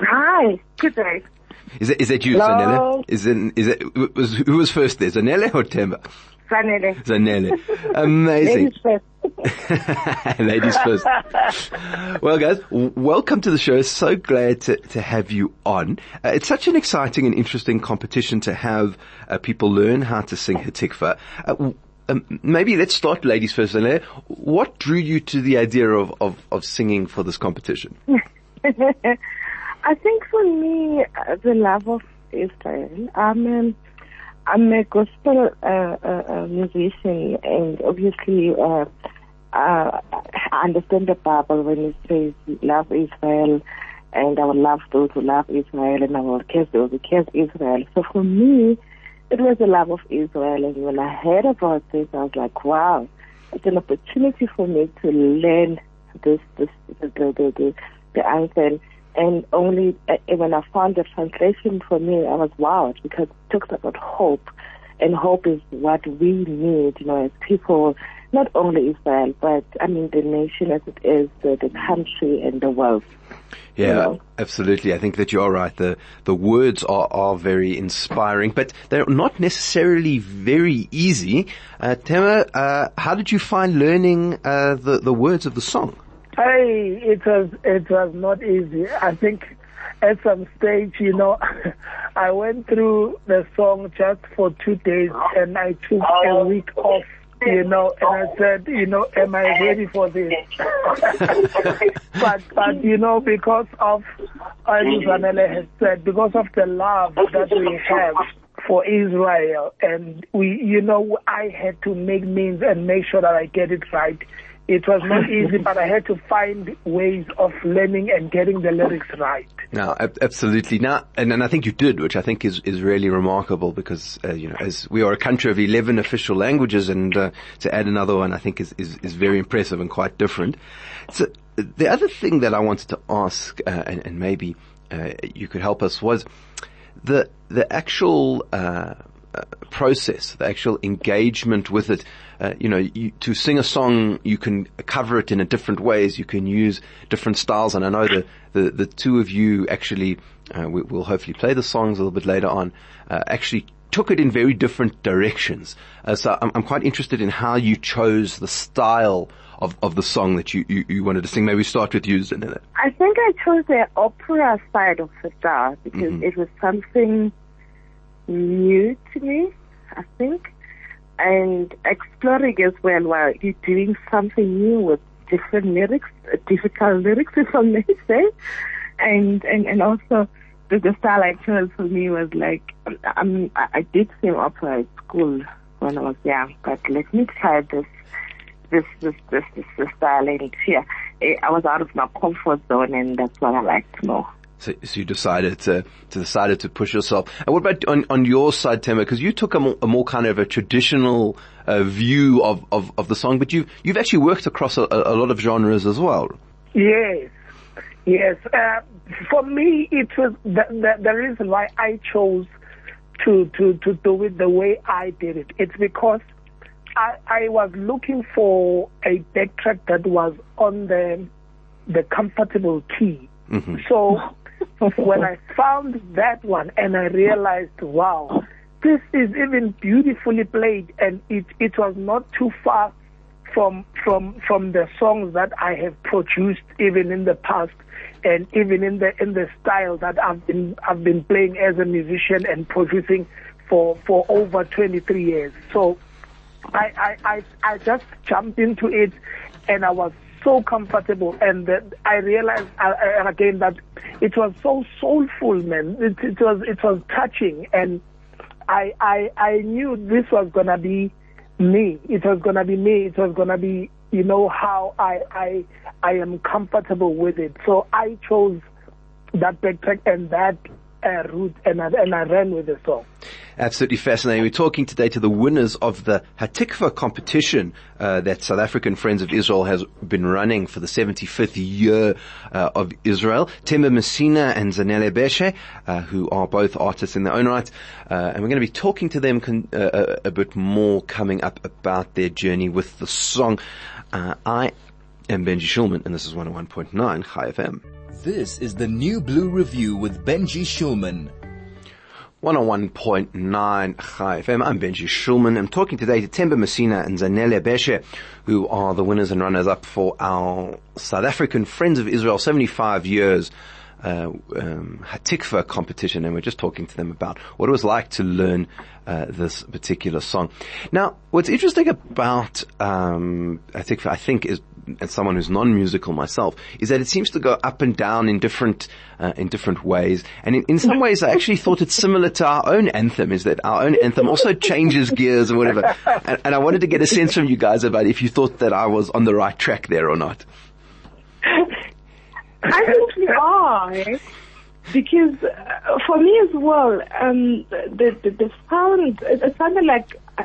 Hi, good day. Is it, is it you. Zanele? Is it, is it, was, who was first there, Zanele or Themba? Sanele. Zanele. Amazing. Ladies first. Ladies first. well guys, w- welcome to the show. So glad to, to have you on. Uh, it's such an exciting and interesting competition to have uh, people learn how to sing Hatikva. Uh, w- um, maybe let's start ladies first. Zanele. What drew you to the idea of, of, of singing for this competition? I think for me, uh, the love of Israel. I'm I'm a gospel uh, uh, uh, musician, and obviously, uh, uh, I understand the Bible when it says, "Love Israel," and I will love those who love Israel, and I will curse those who curse Israel. So for me, it was the love of Israel, and when I heard about this, I was like, "Wow, it's an opportunity for me to learn this, this, the, the, the, the, the anthem." And only uh, when I found the translation for me, I was wowed because it talks about hope. And hope is what we need, you know, as people, not only Israel, but I mean the nation as it is, the, the country and the world. Yeah, know? absolutely. I think that you are right. The the words are, are very inspiring, but they're not necessarily very easy. Uh, Themba, uh, how did you find learning uh, the the words of the song? Hey, it was it was not easy. I think at some stage, you know, I went through the song just for two days, and I took a oh. week off. You know, and I said, you know, am I ready for this? but but you know, because of as Zanele has said, because of the love that we have for Israel, and we, you know, I had to make means and make sure that I get it right. It was not easy, but I had to find ways of learning and getting the lyrics right. No, ab- absolutely. Now, and, and I think you did, which I think is, is really remarkable because, uh, you know, as we are a country of 11 official languages and, uh, to add another one I think is, is, is very impressive and quite different. So the other thing that I wanted to ask, uh, and, and maybe, uh, you could help us was the, the actual, uh, process, the actual engagement with it. Uh, you know, you, to sing a song, you can cover it in a different ways. You can use different styles, and I know the the, the two of you actually, uh, we, will hopefully play the songs a little bit later on. Uh, actually took it in very different directions. Uh, so I'm, I'm quite interested in how you chose the style of, of the song that you, you, you wanted to sing. Maybe start with you, Zanele. I think I chose the opera side of the style because it was something new to me, I think, and exploring as well while you're doing something new with different lyrics, uh, difficult lyrics, if I may say, and and and also the, the style I chose for me was like um, I, I did sing opera at school when I was young, but let me try this this this this this, style and yeah, eh, I was out of my comfort zone, and that's what I liked more. So, so you decided to, to decided to push yourself. And what about on, on your side, Themba? Because you took a more, a more kind of a traditional uh, view of, of, of the song, but you you've actually worked across a, a lot of genres as well. Yes, yes. Uh, for me, it was the, the the reason why I chose to to to do it the way I did it. It's because I I was looking for a backtrack that was on the the comfortable key. So when I found that one and I realized, wow, this is even beautifully played and it, it was not too far from from from the songs that I have produced even in the past and even in the in the style that I've been I've been playing as a musician and producing for for over 23 years. So I I I, I just jumped into it and I was so comfortable. And that I realized uh, uh, again that it was so soulful man. It, it was it was touching. And I I I knew this was gonna be me. It was gonna be me. It was gonna be you know how I I I am comfortable with it. So I chose that backtrack and that uh, route, and I, and I ran with the song. Absolutely fascinating. We're talking today to the winners of the Hatikva competition uh, that South African Friends of Israel has been running for the 75th year uh, of Israel. Themba Masina and Zanele Beshe, uh, who are both artists in their own right, uh, and we're going to be talking to them con- uh, a bit more coming up about their journey with the song. Uh, I am Benji Shulman, and this is 101.9 Chai FM. This is the New Blue Review with Benji Shulman. 101.9 Chai FM. I'm Benji Shulman. I'm talking today to Themba Masina and Zanele Beshe, who are the winners and runners up for our South African Friends of Israel 75 years uh, um, Hatikva competition, and we're just talking to them about what it was like to learn uh, this particular song. Now, what's interesting about um, Hatikva, I think, is as someone who's non-musical myself, is that it seems to go up and down in different uh, in different ways. And in, in some ways, I actually thought it's similar to our own anthem. Is that our own anthem also changes gears or whatever? And, and I wanted to get a sense from you guys about if you thought that I was on the right track there or not. I think we are. eh? Because uh, for me as well, um, the, the, the sound, it, it sounded like uh,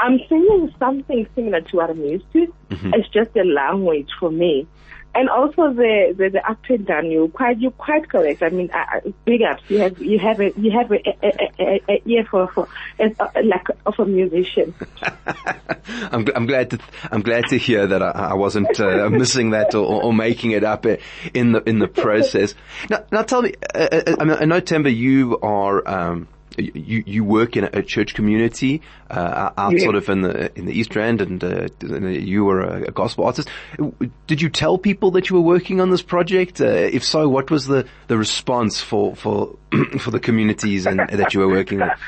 I'm singing something similar to what I'm used to. It's just a language for me. And also the, the, the up and down, you're quite, you're quite correct. I mean, uh, uh, big ups. You have, you have a, you have a, a, a, a, ear for, for, as, uh, like, of a musician. I'm, I'm glad to I'm glad to hear that I, I wasn't uh, missing that or, or making it up uh, in the in the process. Now, now tell me, uh, uh, I, know Themba, you are. Um, you you work in a, church community uh, out Yeah. sort of in the in the East End, and uh, you were a, a gospel artist. Did you tell people that you were working on this project? Uh, if so, what was the, the response for for for the communities and that you were working with?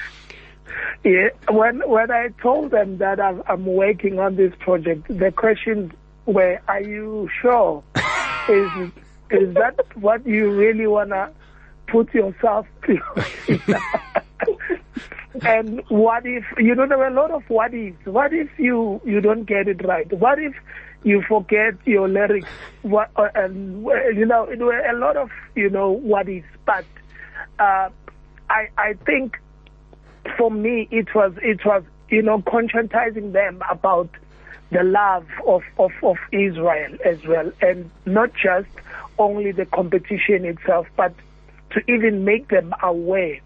Yeah, when when I told them that I'm, I'm working on this project, the questions were, "Are you sure? is is that what you really wanna put yourself through?" And what if you know there were a lot of what ifs? What if you you don't get it right? What if you forget your lyrics? What uh, and you know it were a lot of you know what ifs, but uh, I I think for me, it was it was you know conscientizing them about the love of, of, of Israel as well, and not just only the competition itself, but to even make them aware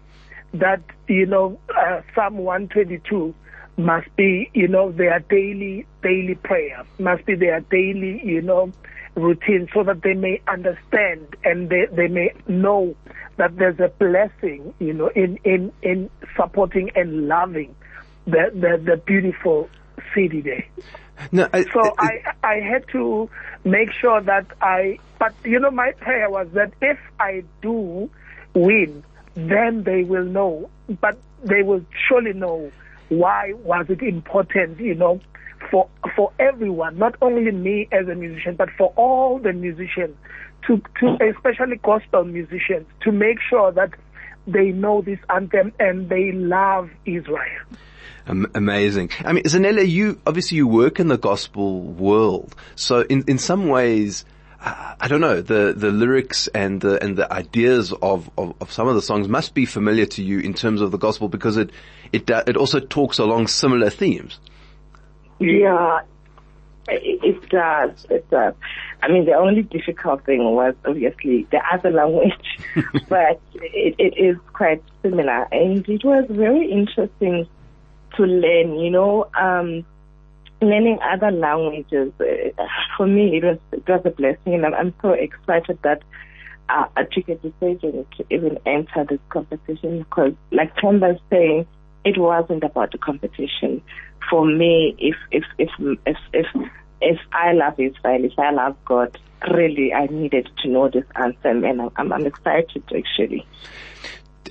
that you know uh, Psalm 122 must be you know their daily daily prayer, must be their daily you know routine, so that they may understand and they, they may know that there's a blessing you know in in in supporting and loving the the, the beautiful city there. No, I, So I I had to make sure that I but you know my prayer was that if I do win then they will know but they will surely know why was it important you know for for everyone not only me as a musician but for all the musicians to to especially gospel musicians to make sure that they know this anthem and they love Israel. Am- amazing. I mean, Zanele, you obviously you work in the gospel world, so in in some ways. Uh, I don't know the the lyrics and the and the ideas of, of, of some of the songs must be familiar to you in terms of the gospel because it it it also talks along similar themes. Yeah, it, it does. It does. I mean, the only difficult thing was obviously the other language, but it, it is quite similar. And it was very interesting to learn, you know, um, learning other languages. Uh, for me, it was, it was a blessing. And I'm, I'm so excited that uh, I took a decision to even enter this competition because, like Themba's saying, it wasn't about the competition. For me, if if if if if if I love Israel, if I love God, really, I needed to know this anthem, and I'm, I'm excited actually.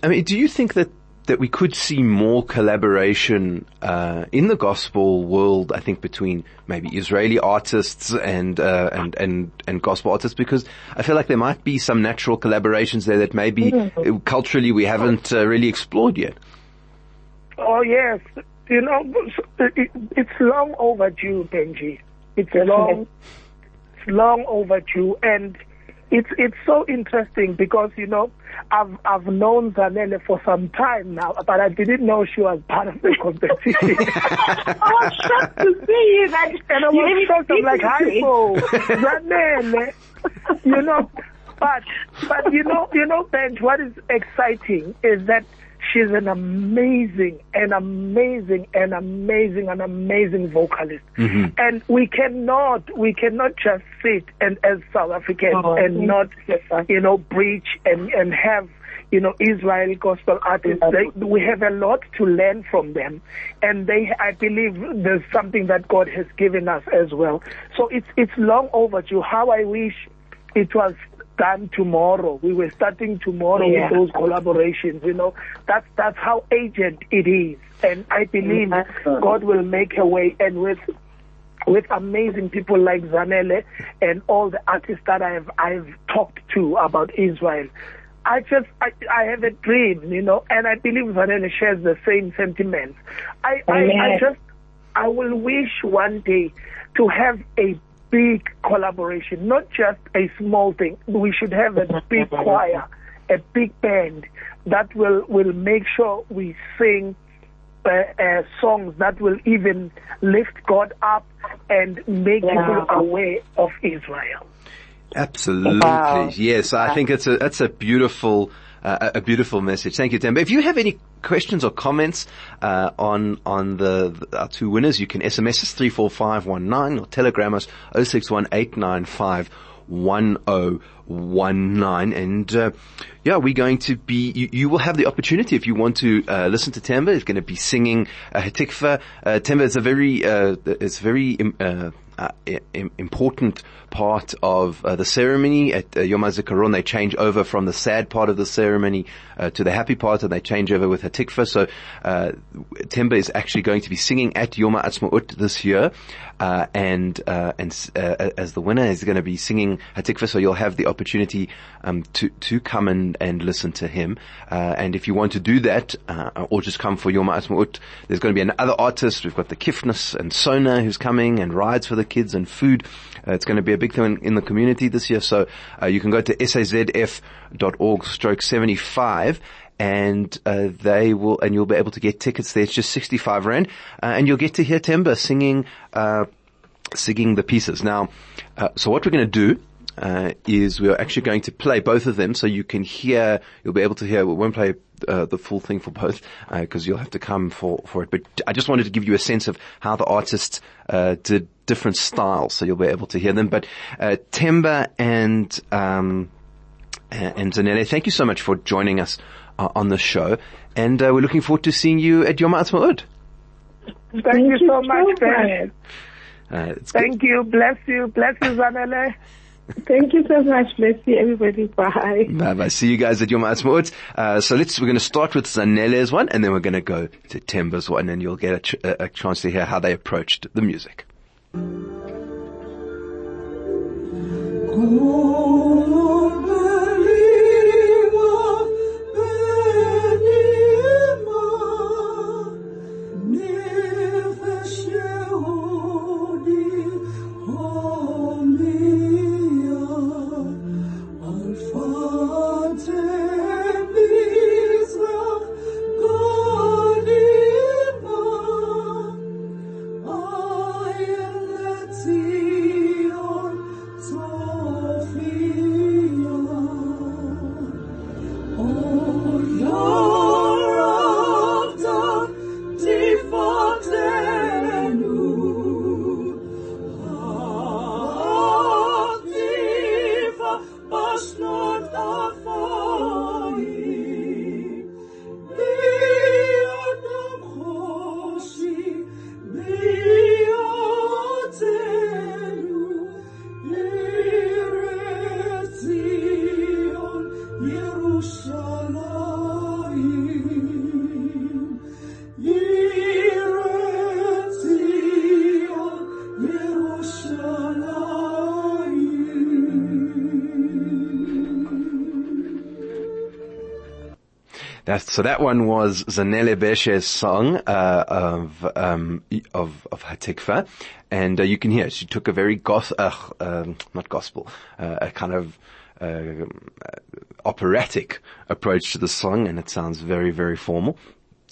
I mean, do you think that that we could see more collaboration uh, in the gospel world? I think between maybe Israeli artists and uh, and and and gospel artists, because I feel like there might be some natural collaborations there that maybe uh, culturally we haven't uh, really explored yet. Oh yes, you know it's long overdue, Benji. It's long, it's long overdue, and it's it's so interesting because you know I've I've known Zanele for some time now, but I didn't know she was part of the competition. I was shocked to see that. and I was shocked. I'm like, hi, Bo, Zanele, you know. But but you know you know, Ben, what is exciting is that she's an amazing, an amazing, an amazing, an amazing vocalist. Mm-hmm. And we cannot, we cannot just sit and as South Africans Oh, and yes, not, yes, you know, preach and, and have, you know, Israeli gospel artists. They, we have a lot to learn from them. And they, I believe there's something that God has given us as well. So it's, it's long overdue. How I wish it was done tomorrow. We were starting tomorrow Yeah. with those collaborations, you know. That's, that's how agent it is. And I believe. God will make a way and with with amazing people like Zanele and all the artists that I've I've talked to about Israel. I just I, I have a dream, you know, and I believe Zanele shares the same sentiments. I, I, I just I will wish one day to have a big collaboration, not just a small thing. We should have a big choir, a big band that will will make sure we sing uh, uh, songs that will even lift God up and make Yeah. people aware of Israel. Absolutely. Wow. Yes, I think it's a, that's a beautiful, uh, a beautiful message. Thank you, Themba. If you have any questions or comments, uh, on, on the, the- our two winners, you can SMS us 34519 or telegram us 0618951019 and, uh, yeah, we're going to be, you, you will have the opportunity if you want to, uh, listen to Themba. He's going to be singing, uh, Hatikva. Uh, Themba is a very, uh, it's very, um, uh, important part of uh, the ceremony at uh, Yom HaZikaron. They change over from the sad part of the ceremony uh, to the happy part, and they change over with Hatikva. So uh, Themba is actually going to be singing at Yom HaAtzmaut this year, uh, and uh, and as the winner is going to be singing Hatikva. So you'll have the opportunity um, to to come and and listen to him. And if you want to do that, or just come for Yom HaAtzmaut, there's going to be another artist. We've got the Kifnus and Sona who's coming, and rides for the kids and food. Uh, it's going to be a big thing in, the community this year. So uh, you can go to sazf.org stroke 75 and uh, they will, and you'll be able to get tickets there. It's just 65 rand, uh, and you'll get to hear Themba singing, uh, singing the pieces. Now, uh, so what we're going to do uh, is we're actually going to play both of them, so you can hear. You'll be able to hear. We won't play uh, the full thing for both because you'll have to come for for it. But I just wanted to give you a sense of how the artists uh, did different styles, so you'll be able to hear them. But uh, Themba and um, and and Zanele, thank you so much for joining us uh, on the show, and uh, we're looking forward to seeing you at Yom Ha'atzmaut. Thank, you so much, Ben. Uh, it's good. Thank you. Bless you. Bless you, Zanele. Thank you so much. Bless you, everybody. Bye. Bye bye. See you guys at Yom Ha'atzmaut. Uh, so let's, we're going to start with Zanele's one and then we're going to go to Themba's one and you'll get a, ch- a, a chance to hear how they approached the music. Cu So that one was Zanele Beshe's song, uh, of, um, of, of Hatikva. And, uh, you can hear she took a very gos, uh, um, not gospel, uh, a kind of, uh, operatic approach to the song, and it sounds very, very formal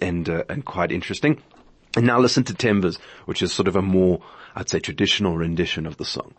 and and quite interesting. And now listen to Themba's, which is sort of a more, I'd say, traditional rendition of the song.